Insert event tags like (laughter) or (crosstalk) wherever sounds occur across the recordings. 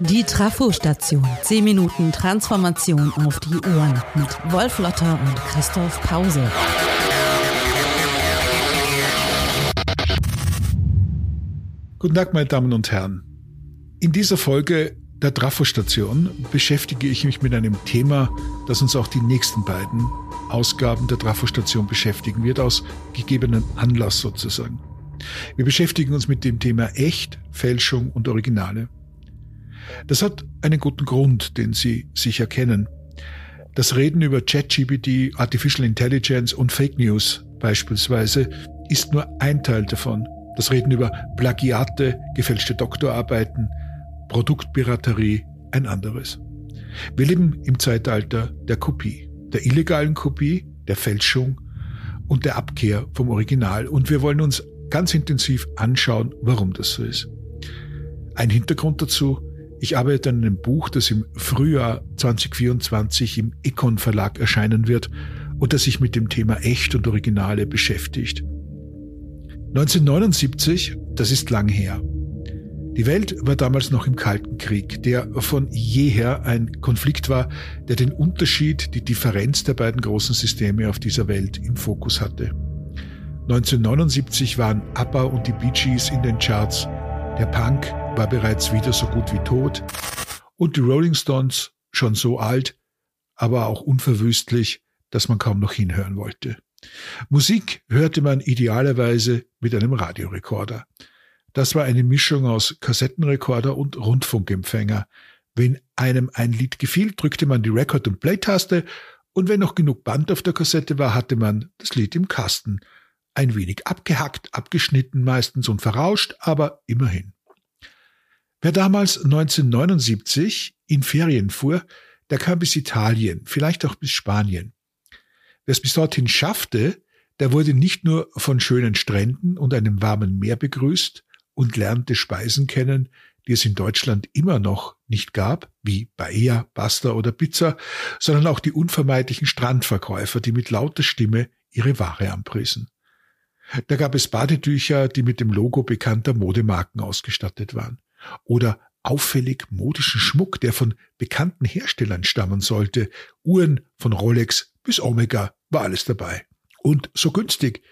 Die Trafo-Station. 10 Minuten Transformation auf die Ohren mit Wolf Lotter und Christoph Pause. Guten Tag, meine Damen und Herren. In dieser Folge der Trafo-Station beschäftige ich mich mit einem Thema, das uns auch die nächsten beiden Ausgaben der Trafo-Station beschäftigen wird, aus gegebenem Anlass sozusagen. Wir beschäftigen uns mit dem Thema Echt, Fälschung und Originale. Das hat einen guten Grund, den Sie sicher kennen. Das Reden über ChatGPT, Artificial Intelligence und Fake News beispielsweise ist nur ein Teil davon. Das Reden über Plagiate, gefälschte Doktorarbeiten, Produktpiraterie ein anderes. Wir leben im Zeitalter der Kopie, der illegalen Kopie, der Fälschung und der Abkehr vom Original. Und wir wollen uns ganz intensiv anschauen, warum das so ist. Ein Hintergrund dazu, ich arbeite an einem Buch, das im Frühjahr 2024 im Econ Verlag erscheinen wird und das sich mit dem Thema Echt und Originale beschäftigt. 1979, das ist lang her. Die Welt war damals noch im Kalten Krieg, der von jeher ein Konflikt war, der den Unterschied, die Differenz der beiden großen Systeme auf dieser Welt im Fokus hatte. 1979 waren ABBA und die Bee Gees in den Charts. Der Punk war bereits wieder so gut wie tot und die Rolling Stones schon so alt, aber auch unverwüstlich, dass man kaum noch hinhören wollte. Musik hörte man idealerweise mit einem Radiorekorder. Das war eine Mischung aus Kassettenrekorder und Rundfunkempfänger. Wenn einem ein Lied gefiel, drückte man die Record- und Play-Taste und wenn noch genug Band auf der Kassette war, hatte man das Lied im Kasten. Ein wenig abgehackt, abgeschnitten meistens und verrauscht, aber immerhin. Wer damals 1979 in Ferien fuhr, der kam bis Italien, vielleicht auch bis Spanien. Wer es bis dorthin schaffte, der wurde nicht nur von schönen Stränden und einem warmen Meer begrüßt, und lernte Speisen kennen, die es in Deutschland immer noch nicht gab, wie Paella, Pasta oder Pizza, sondern auch die unvermeidlichen Strandverkäufer, die mit lauter Stimme ihre Ware anpriesen. Da gab es Badetücher, die mit dem Logo bekannter Modemarken ausgestattet waren. Oder auffällig modischen Schmuck, der von bekannten Herstellern stammen sollte. Uhren von Rolex bis Omega war alles dabei. Und so günstig.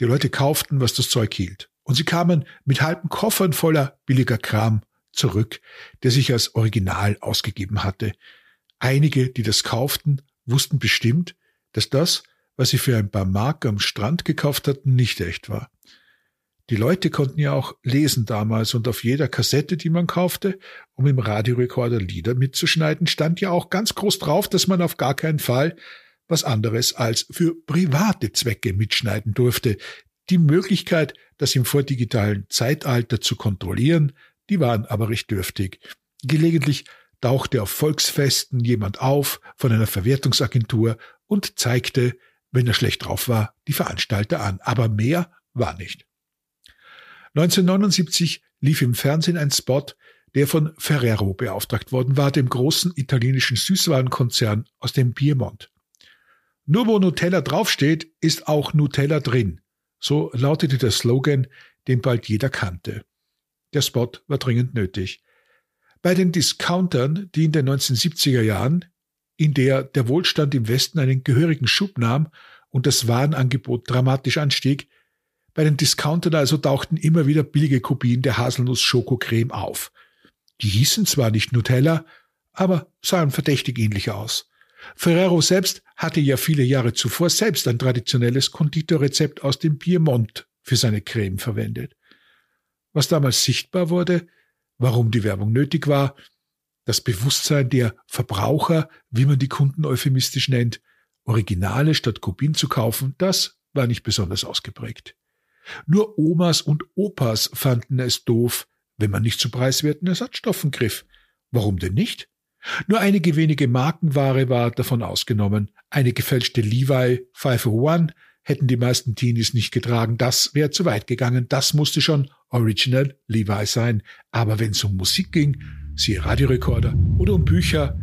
Die Leute kauften, was das Zeug hielt. Und sie kamen mit halben Koffern voller billiger Kram zurück, der sich als Original ausgegeben hatte. Einige, die das kauften, wussten bestimmt, dass das, was sie für ein paar Mark am Strand gekauft hatten, nicht echt war. Die Leute konnten ja auch lesen damals und auf jeder Kassette, die man kaufte, um im Radiorekorder Lieder mitzuschneiden, stand ja auch ganz groß drauf, dass man auf gar keinen Fall was anderes als für private Zwecke mitschneiden durfte. Die Möglichkeit, das im vordigitalen Zeitalter zu kontrollieren, die waren aber recht dürftig. Gelegentlich tauchte auf Volksfesten jemand auf von einer Verwertungsagentur und zeigte, wenn er schlecht drauf war, die Veranstalter an. Aber mehr war nicht. 1979 lief im Fernsehen ein Spot, der von Ferrero beauftragt worden war, dem großen italienischen Süßwarenkonzern aus dem Piemont. Nur wo Nutella draufsteht, ist auch Nutella drin. So lautete der Slogan, den bald jeder kannte. Der Spot war dringend nötig. Bei den Discountern, die in den 1970er Jahren, in der der Wohlstand im Westen einen gehörigen Schub nahm und das Warenangebot dramatisch anstieg, bei den Discountern also tauchten immer wieder billige Kopien der Haselnuss-Schokocreme auf. Die hießen zwar nicht Nutella, aber sahen verdächtig ähnlich aus. Ferrero selbst hatte ja viele Jahre zuvor selbst ein traditionelles Konditorrezept aus dem Piemont für seine Creme verwendet. Was damals sichtbar wurde, warum die Werbung nötig war, das Bewusstsein der Verbraucher, wie man die Kunden euphemistisch nennt, Originale statt Kopien zu kaufen, das war nicht besonders ausgeprägt. Nur Omas und Opas fanden es doof, wenn man nicht zu preiswerten Ersatzstoffen griff. Warum denn nicht? Nur einige wenige Markenware war davon ausgenommen. Eine gefälschte Levi 501 hätten die meisten Teenies nicht getragen. Das wäre zu weit gegangen. Das musste schon Original Levi sein. Aber wenn es um Musik ging, siehe Radiorekorder oder um Bücher,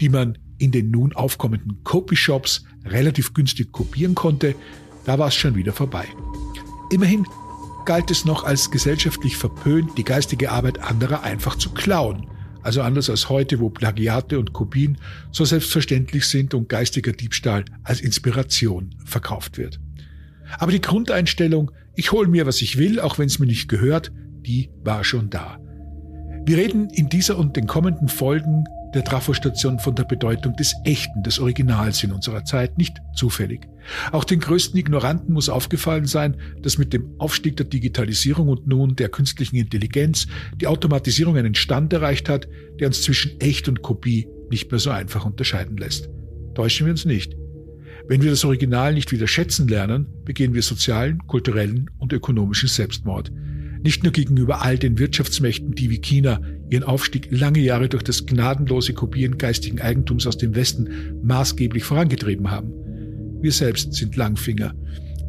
die man in den nun aufkommenden Copy-Shops relativ günstig kopieren konnte, da war es schon wieder vorbei. Immerhin galt es noch als gesellschaftlich verpönt, die geistige Arbeit anderer einfach zu klauen. Also anders als heute, wo Plagiate und Kopien so selbstverständlich sind und geistiger Diebstahl als Inspiration verkauft wird. Aber die Grundeinstellung, ich hole mir, was ich will, auch wenn es mir nicht gehört, die war schon da. Wir reden in dieser und den kommenden Folgen der Trafostation von der Bedeutung des Echten, des Originals in unserer Zeit, nicht zufällig. Auch den größten Ignoranten muss aufgefallen sein, dass mit dem Aufstieg der Digitalisierung und nun der künstlichen Intelligenz die Automatisierung einen Stand erreicht hat, der uns zwischen Echt und Kopie nicht mehr so einfach unterscheiden lässt. Täuschen wir uns nicht. Wenn wir das Original nicht wieder schätzen lernen, begehen wir sozialen, kulturellen und ökonomischen Selbstmord. Nicht nur gegenüber all den Wirtschaftsmächten, die wie China ihren Aufstieg lange Jahre durch das gnadenlose Kopieren geistigen Eigentums aus dem Westen maßgeblich vorangetrieben haben. Wir selbst sind Langfinger,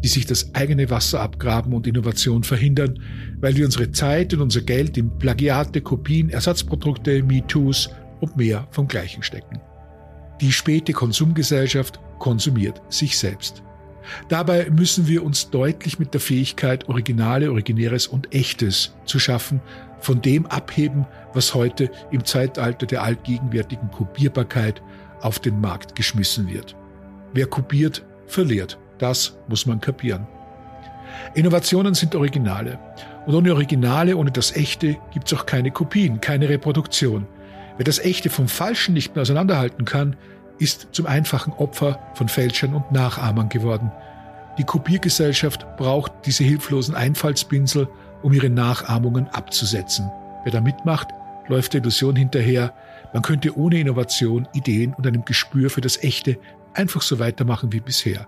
die sich das eigene Wasser abgraben und Innovation verhindern, weil wir unsere Zeit und unser Geld in Plagiate, Kopien, Ersatzprodukte, MeToos und mehr vom Gleichen stecken. Die späte Konsumgesellschaft konsumiert sich selbst. Dabei müssen wir uns deutlich mit der Fähigkeit, Originale, Originäres und Echtes zu schaffen, von dem abheben, was heute im Zeitalter der allgegenwärtigen Kopierbarkeit auf den Markt geschmissen wird. Wer kopiert, verliert. Das muss man kapieren. Innovationen sind Originale. Und ohne Originale, ohne das Echte, gibt es auch keine Kopien, keine Reproduktion. Wer das Echte vom Falschen nicht mehr auseinanderhalten kann, ist zum einfachen Opfer von Fälschern und Nachahmern geworden. Die Kopiergesellschaft braucht diese hilflosen Einfallspinsel, um ihre Nachahmungen abzusetzen. Wer da mitmacht, läuft der Illusion hinterher, man könnte ohne Innovation, Ideen und einem Gespür für das Echte einfach so weitermachen wie bisher.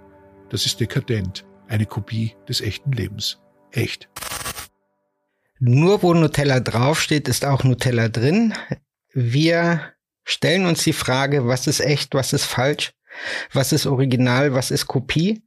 Das ist dekadent, eine Kopie des echten Lebens. Echt. Nur wo Nutella draufsteht, ist auch Nutella drin. Wir stellen uns die Frage, was ist echt, was ist falsch, was ist Original, was ist Kopie.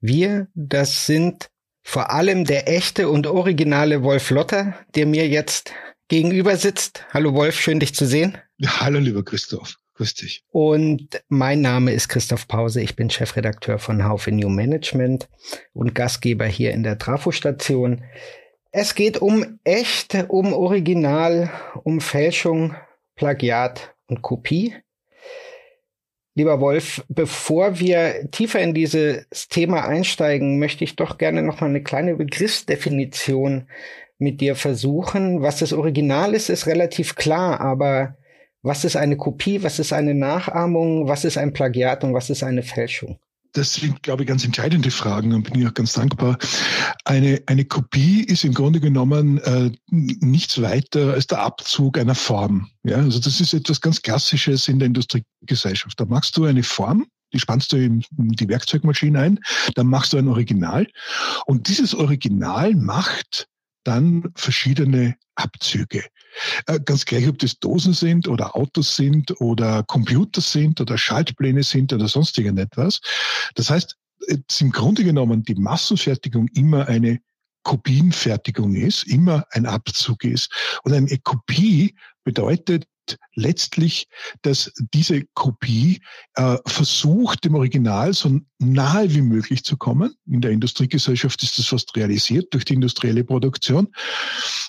Wir, das sind vor allem der echte und originale Wolf Lotter, der mir jetzt gegenüber sitzt. Hallo Wolf, schön dich zu sehen. Ja, hallo lieber Christoph, grüß dich. Und mein Name ist Christoph Pause, ich bin Chefredakteur von Haufe New Management und Gastgeber hier in der Trafostation. Es geht um echt, um Original, um Fälschung, Plagiat und Kopie. Lieber Wolf, bevor wir tiefer in dieses Thema einsteigen, möchte ich doch gerne noch mal eine kleine Begriffsdefinition mit dir versuchen. Was das Original ist, ist relativ klar, aber was ist eine Kopie, was ist eine Nachahmung, was ist ein Plagiat und was ist eine Fälschung? Das sind, glaube ich, ganz entscheidende Fragen und bin ich auch ganz dankbar. Eine, eine Kopie ist im Grunde genommen äh, nichts weiter als der Abzug einer Form. Ja, also das ist etwas ganz Klassisches in der Industriegesellschaft. Da machst du eine Form, die spannst du in die Werkzeugmaschine ein, dann machst du ein Original und dieses Original macht dann verschiedene Abzüge. Äh, ganz gleich, ob das Dosen sind oder Autos sind oder Computer sind oder Schaltpläne sind oder sonst irgendetwas. Das heißt, jetzt im Grunde genommen die Massenfertigung immer eine Kopienfertigung ist, immer ein Abzug ist. Und eine Kopie bedeutet letztlich, dass diese Kopie äh, versucht, dem Original so nahe wie möglich zu kommen. In der Industriegesellschaft ist das fast realisiert durch die industrielle Produktion.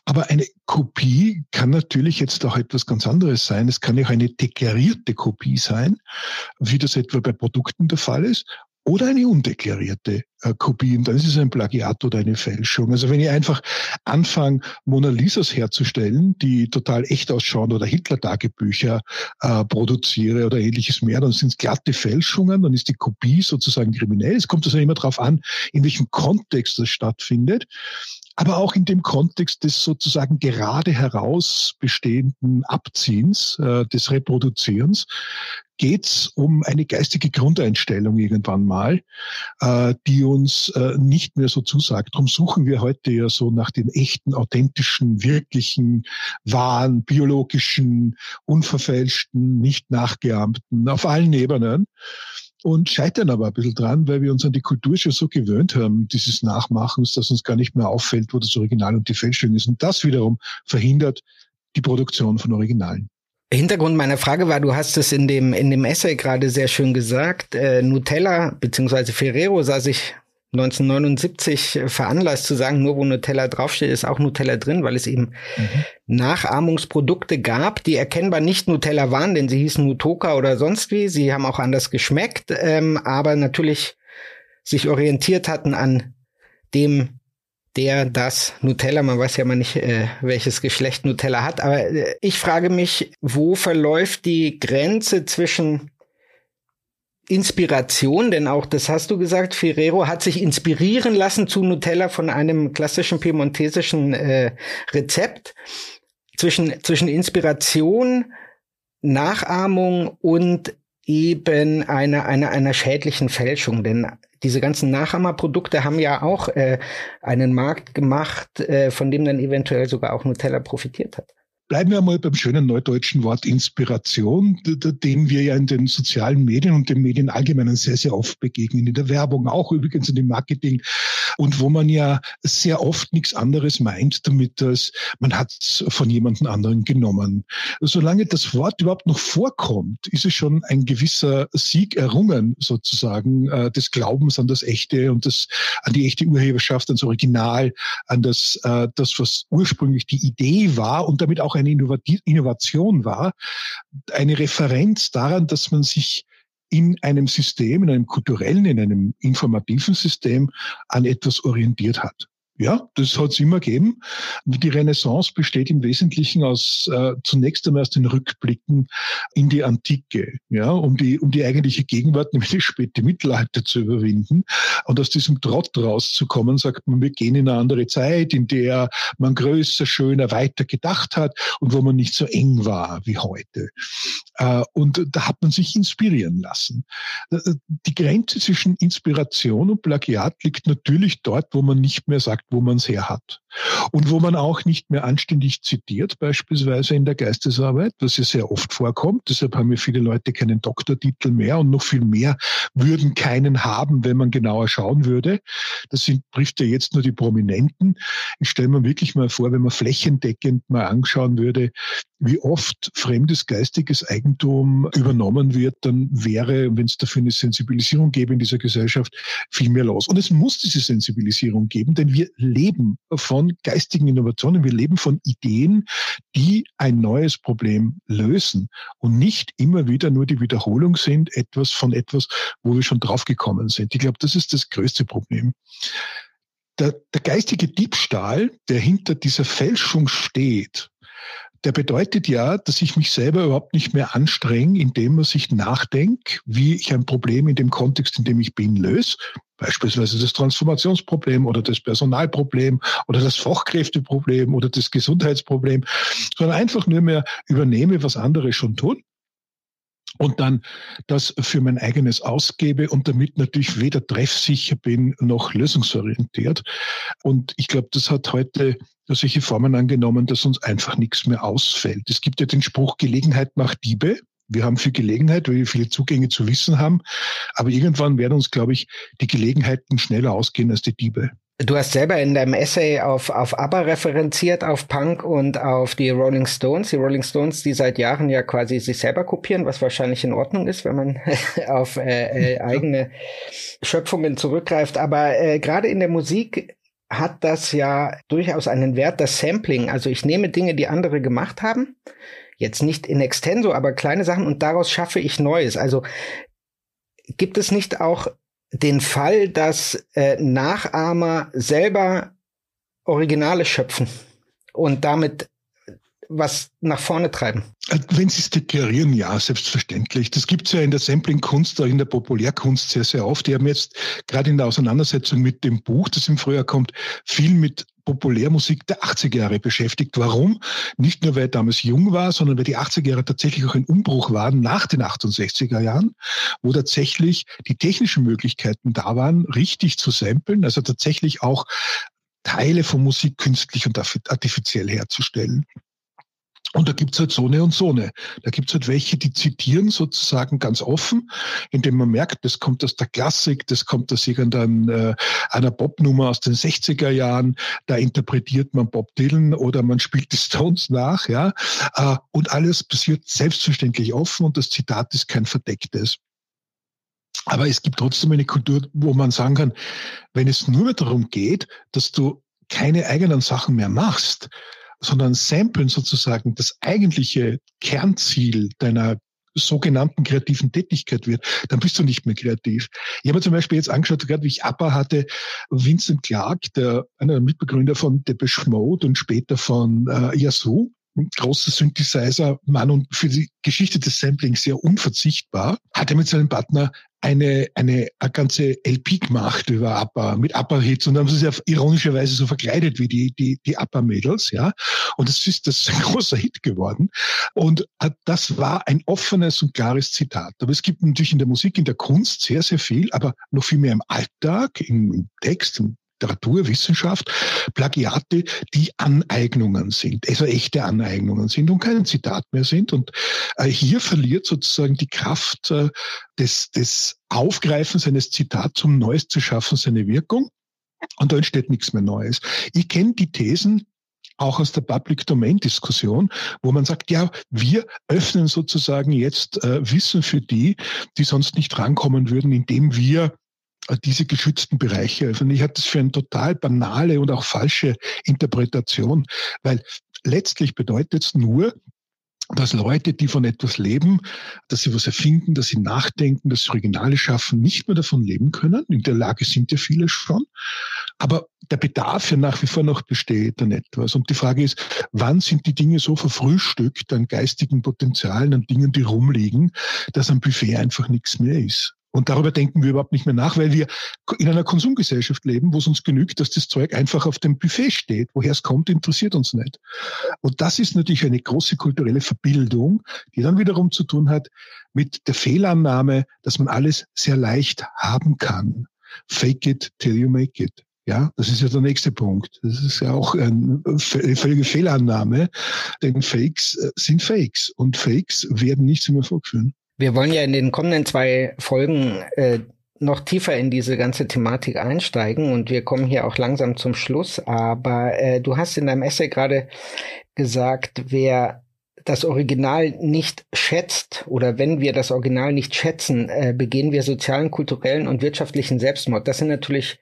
Aber eine Kopie kann natürlich jetzt auch etwas ganz anderes sein. Es kann ja auch eine deklarierte Kopie sein, wie das etwa bei Produkten der Fall ist oder eine undeklarierte äh, Kopie. Und dann ist es ein Plagiat oder eine Fälschung. Also wenn ich einfach anfange, Mona Lisas herzustellen, die total echt ausschauen oder Hitler-Tagebücher äh, produziere oder ähnliches mehr, dann sind es glatte Fälschungen, dann ist die Kopie sozusagen kriminell. Es kommt also immer darauf an, in welchem Kontext das stattfindet aber auch in dem Kontext des sozusagen gerade heraus bestehenden Abziehens, äh, des Reproduzierens, geht es um eine geistige Grundeinstellung irgendwann mal, äh, die uns äh, nicht mehr so zusagt. Darum suchen wir heute ja so nach den echten, authentischen, wirklichen, wahren, biologischen, unverfälschten, nicht nachgeahmten, auf allen Ebenen und scheitern aber ein bisschen dran, weil wir uns an die Kultur schon so gewöhnt haben, dieses Nachmachens, dass uns gar nicht mehr auffällt, wo das Original und die Fälschung ist. Und das wiederum verhindert die Produktion von Originalen. Hintergrund meiner Frage war, du hast es in dem, in dem Essay gerade sehr schön gesagt, äh, Nutella bzw. Ferrero sah sich 1979 veranlasst zu sagen, nur wo Nutella draufsteht, ist auch Nutella drin, weil es eben mhm. Nachahmungsprodukte gab, die erkennbar nicht Nutella waren, denn sie hießen Nutoka oder sonst wie. Sie haben auch anders geschmeckt, ähm, aber natürlich sich orientiert hatten an dem, der das Nutella, man weiß ja mal nicht, äh, welches Geschlecht Nutella hat, aber äh, ich frage mich, wo verläuft die Grenze zwischen Inspiration, denn auch das hast du gesagt, Ferrero hat sich inspirieren lassen zu Nutella von einem klassischen piemontesischen äh, Rezept. Zwischen, zwischen Inspiration, Nachahmung und eben einer, einer, einer schädlichen Fälschung. Denn diese ganzen Nachahmerprodukte haben ja auch äh, einen Markt gemacht, äh, von dem dann eventuell sogar auch Nutella profitiert hat. Bleiben wir mal beim schönen neudeutschen Wort Inspiration, dem wir ja in den sozialen Medien und den Medien allgemeinen sehr, sehr oft begegnen. In der Werbung auch, übrigens in dem Marketing. Und wo man ja sehr oft nichts anderes meint damit, als man hat es von jemandem anderen genommen. Solange das Wort überhaupt noch vorkommt, ist es schon ein gewisser Sieg errungen, sozusagen, äh, des Glaubens an das Echte und das, an die echte Urheberschaft, ans Original, an das, äh, das, was ursprünglich die Idee war und damit auch eine Innovation war, eine Referenz daran, dass man sich in einem System, in einem kulturellen, in einem informativen System an etwas orientiert hat. Ja, das hat es immer gegeben. Die Renaissance besteht im Wesentlichen aus äh, zunächst einmal aus den Rückblicken in die Antike, ja, um die um die eigentliche Gegenwart, (laughs) nämlich das späte Mittelalter zu überwinden. Und aus diesem Trott rauszukommen, sagt man, wir gehen in eine andere Zeit, in der man größer, schöner, weiter gedacht hat und wo man nicht so eng war wie heute. Äh, und da hat man sich inspirieren lassen. Äh, die Grenze zwischen Inspiration und Plagiat liegt natürlich dort, wo man nicht mehr sagt, wo man es her hat. Und wo man auch nicht mehr anständig zitiert, beispielsweise in der Geistesarbeit, was ja sehr oft vorkommt. Deshalb haben ja viele Leute keinen Doktortitel mehr und noch viel mehr würden keinen haben, wenn man genauer schauen würde. Das sind, trifft ja jetzt nur die Prominenten. Ich stelle mir wirklich mal vor, wenn man flächendeckend mal anschauen würde, wie oft fremdes geistiges Eigentum übernommen wird, dann wäre, wenn es dafür eine Sensibilisierung gäbe in dieser Gesellschaft, viel mehr los. Und es muss diese Sensibilisierung geben, denn wir leben von geistigen Innovationen, wir leben von Ideen, die ein neues Problem lösen und nicht immer wieder nur die Wiederholung sind, etwas von etwas, wo wir schon draufgekommen sind. Ich glaube, das ist das größte Problem. Der, der geistige Diebstahl, der hinter dieser Fälschung steht, der bedeutet ja, dass ich mich selber überhaupt nicht mehr anstrenge, indem man sich nachdenkt, wie ich ein Problem in dem Kontext, in dem ich bin, löse. Beispielsweise das Transformationsproblem oder das Personalproblem oder das Fachkräfteproblem oder das Gesundheitsproblem, sondern einfach nur mehr übernehme, was andere schon tun und dann das für mein eigenes ausgebe und damit natürlich weder treffsicher bin noch lösungsorientiert. Und ich glaube, das hat heute solche Formen angenommen, dass uns einfach nichts mehr ausfällt. Es gibt ja den Spruch, Gelegenheit macht Diebe. Wir haben viel Gelegenheit, weil wir viele Zugänge zu Wissen haben. Aber irgendwann werden uns, glaube ich, die Gelegenheiten schneller ausgehen als die Diebe. Du hast selber in deinem Essay auf, auf ABBA referenziert, auf Punk und auf die Rolling Stones. Die Rolling Stones, die seit Jahren ja quasi sich selber kopieren, was wahrscheinlich in Ordnung ist, wenn man (laughs) auf äh, äh, eigene Schöpfungen zurückgreift. Aber äh, gerade in der Musik hat das ja durchaus einen Wert, das Sampling. Also ich nehme Dinge, die andere gemacht haben, jetzt nicht in extenso, aber kleine Sachen und daraus schaffe ich Neues. Also gibt es nicht auch den Fall, dass äh, Nachahmer selber Originale schöpfen und damit was nach vorne treiben? Wenn Sie es deklarieren, ja, selbstverständlich. Das gibt es ja in der Sampling-Kunst, auch in der Populärkunst sehr, sehr oft. Die haben jetzt gerade in der Auseinandersetzung mit dem Buch, das im Frühjahr kommt, viel mit Populärmusik der 80er Jahre beschäftigt. Warum? Nicht nur, weil er damals jung war, sondern weil die 80er Jahre tatsächlich auch ein Umbruch waren nach den 68er Jahren, wo tatsächlich die technischen Möglichkeiten da waren, richtig zu samplen, also tatsächlich auch Teile von Musik künstlich und artifiziell herzustellen. Und da gibt's halt so eine und so eine. Da gibt's halt welche, die zitieren sozusagen ganz offen, indem man merkt, das kommt aus der Klassik, das kommt aus irgendeiner äh, einer Popnummer aus den 60er Jahren, da interpretiert man Bob Dylan oder man spielt die Stones nach, ja. Äh, und alles passiert selbstverständlich offen und das Zitat ist kein verdecktes. Aber es gibt trotzdem eine Kultur, wo man sagen kann, wenn es nur darum geht, dass du keine eigenen Sachen mehr machst, sondern Samplen sozusagen das eigentliche Kernziel deiner sogenannten kreativen Tätigkeit wird, dann bist du nicht mehr kreativ. Ich habe mir zum Beispiel jetzt angeschaut, gerade wie ich ABBA hatte, Vincent Clark, der, einer der Mitbegründer von Depeche Mode und später von äh, ein großer Synthesizer-Mann und für die Geschichte des Samplings sehr unverzichtbar, hat er mit seinem Partner eine, eine, eine ganze LP gemacht über ABBA, mit ABBA-Hits und haben sie sich ironischerweise so verkleidet wie die, die, die ABBA-Mädels, ja. Und das ist, das ist ein (laughs) großer Hit geworden. Und das war ein offenes und klares Zitat. Aber es gibt natürlich in der Musik, in der Kunst sehr, sehr viel, aber noch viel mehr im Alltag, im Text, im Literatur, Wissenschaft, Plagiate, die Aneignungen sind, also echte Aneignungen sind und kein Zitat mehr sind. Und äh, hier verliert sozusagen die Kraft äh, des, des Aufgreifens eines Zitats, um Neues zu schaffen, seine Wirkung. Und da entsteht nichts mehr Neues. Ich kenne die Thesen, auch aus der Public Domain Diskussion, wo man sagt, ja, wir öffnen sozusagen jetzt äh, Wissen für die, die sonst nicht rankommen würden, indem wir diese geschützten Bereiche. Also ich halte das für eine total banale und auch falsche Interpretation, weil letztlich bedeutet es nur, dass Leute, die von etwas leben, dass sie was erfinden, dass sie nachdenken, dass sie Originale schaffen, nicht mehr davon leben können. In der Lage sind ja viele schon. Aber der Bedarf ja nach wie vor noch besteht an etwas. Und die Frage ist, wann sind die Dinge so verfrühstückt an geistigen Potenzialen, an Dingen, die rumliegen, dass am Buffet einfach nichts mehr ist? Und darüber denken wir überhaupt nicht mehr nach, weil wir in einer Konsumgesellschaft leben, wo es uns genügt, dass das Zeug einfach auf dem Buffet steht. Woher es kommt, interessiert uns nicht. Und das ist natürlich eine große kulturelle Verbildung, die dann wiederum zu tun hat mit der Fehlannahme, dass man alles sehr leicht haben kann. Fake it till you make it. Ja, das ist ja der nächste Punkt. Das ist ja auch eine völlige Fehlannahme, denn Fakes äh, sind Fakes und Fakes werden nicht zum Erfolg führen. Wir wollen ja in den kommenden zwei Folgen äh, noch tiefer in diese ganze Thematik einsteigen und wir kommen hier auch langsam zum Schluss. Aber äh, du hast in deinem Essay gerade gesagt, wer das Original nicht schätzt oder wenn wir das Original nicht schätzen, äh, begehen wir sozialen, kulturellen und wirtschaftlichen Selbstmord. Das sind natürlich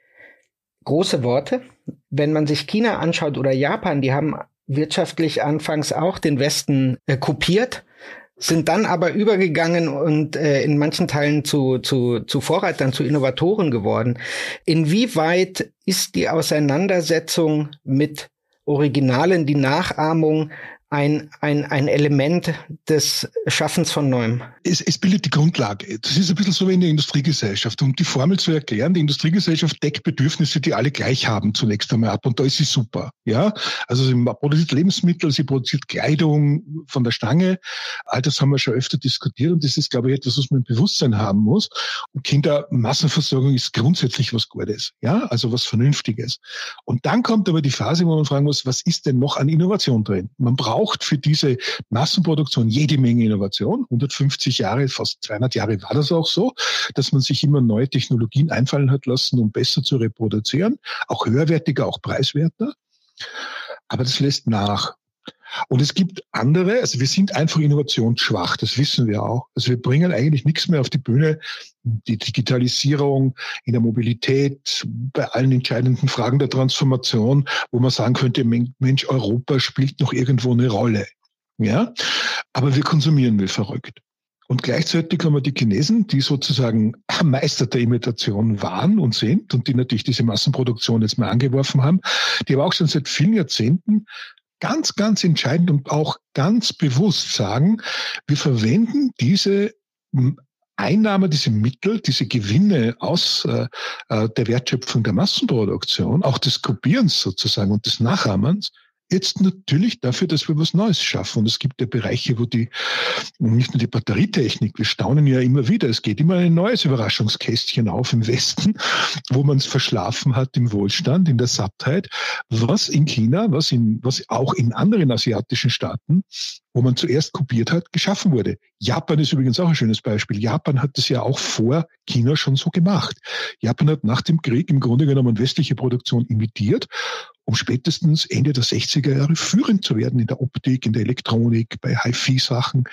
große Worte. Wenn man sich China anschaut oder Japan, die haben wirtschaftlich anfangs auch den Westen äh, kopiert sind dann aber übergegangen und äh, in manchen Teilen zu, zu, zu Vorreitern, zu Innovatoren geworden. Inwieweit ist die Auseinandersetzung mit Originalen, die Nachahmung ein, ein, ein Element des Schaffens von Neuem. Es, es bildet die Grundlage. Das ist ein bisschen so wie in der Industriegesellschaft. Um die Formel zu erklären, die Industriegesellschaft deckt Bedürfnisse, die alle gleich haben, zunächst einmal ab. Und da ist sie super. Ja, also sie produziert Lebensmittel, sie produziert Kleidung von der Stange. All das haben wir schon öfter diskutiert. Und das ist, glaube ich, etwas, was man im Bewusstsein haben muss. Und Kindermassenversorgung ist grundsätzlich was Gutes. Ja, also was Vernünftiges. Und dann kommt aber die Phase, wo man fragen muss, was ist denn noch an Innovation drin? Man braucht braucht für diese Massenproduktion jede Menge Innovation. 150 Jahre, fast 200 Jahre war das auch so, dass man sich immer neue Technologien einfallen hat lassen, um besser zu reproduzieren, auch höherwertiger, auch preiswerter. Aber das lässt nach. Und es gibt andere, also wir sind einfach innovationsschwach, das wissen wir auch. Also wir bringen eigentlich nichts mehr auf die Bühne. Die Digitalisierung in der Mobilität, bei allen entscheidenden Fragen der Transformation, wo man sagen könnte, Mensch, Europa spielt noch irgendwo eine Rolle. Ja, aber wir konsumieren wie verrückt. Und gleichzeitig haben wir die Chinesen, die sozusagen Meister der Imitation waren und sind und die natürlich diese Massenproduktion jetzt mal angeworfen haben, die aber auch schon seit vielen Jahrzehnten ganz, ganz entscheidend und auch ganz bewusst sagen, wir verwenden diese Einnahme, diese Mittel, diese Gewinne aus äh, äh, der Wertschöpfung der Massenproduktion, auch des Kopierens sozusagen und des Nachahmens, Jetzt natürlich dafür, dass wir was Neues schaffen. Und es gibt ja Bereiche, wo die, nicht nur die Batterietechnik, wir staunen ja immer wieder, es geht immer ein neues Überraschungskästchen auf im Westen, wo man es verschlafen hat im Wohlstand, in der Sattheit, was in China, was in, was auch in anderen asiatischen Staaten, wo man zuerst kopiert hat, geschaffen wurde. Japan ist übrigens auch ein schönes Beispiel. Japan hat das ja auch vor China schon so gemacht. Japan hat nach dem Krieg im Grunde genommen westliche Produktion imitiert um spätestens Ende der 60er Jahre führend zu werden in der Optik, in der Elektronik, bei HiFi-Sachen,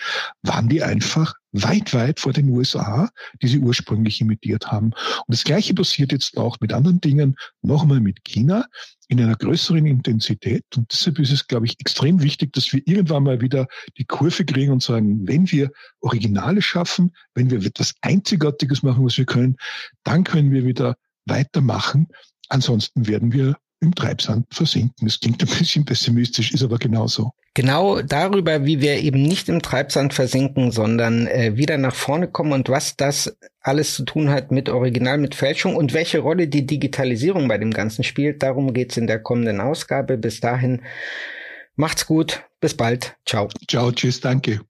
waren die einfach weit, weit vor den USA, die sie ursprünglich imitiert haben. Und das Gleiche passiert jetzt auch mit anderen Dingen, nochmal mit China in einer größeren Intensität. Und deshalb ist es, glaube ich, extrem wichtig, dass wir irgendwann mal wieder die Kurve kriegen und sagen, wenn wir Originale schaffen, wenn wir etwas Einzigartiges machen, was wir können, dann können wir wieder weitermachen. Ansonsten werden wir im Treibsand versinken. Das klingt ein bisschen pessimistisch, ist aber genauso. Genau darüber, wie wir eben nicht im Treibsand versinken, sondern äh, wieder nach vorne kommen und was das alles zu tun hat mit Original, mit Fälschung und welche Rolle die Digitalisierung bei dem Ganzen spielt. Darum geht's in der kommenden Ausgabe. Bis dahin, macht's gut, bis bald, ciao. Ciao, tschüss, danke.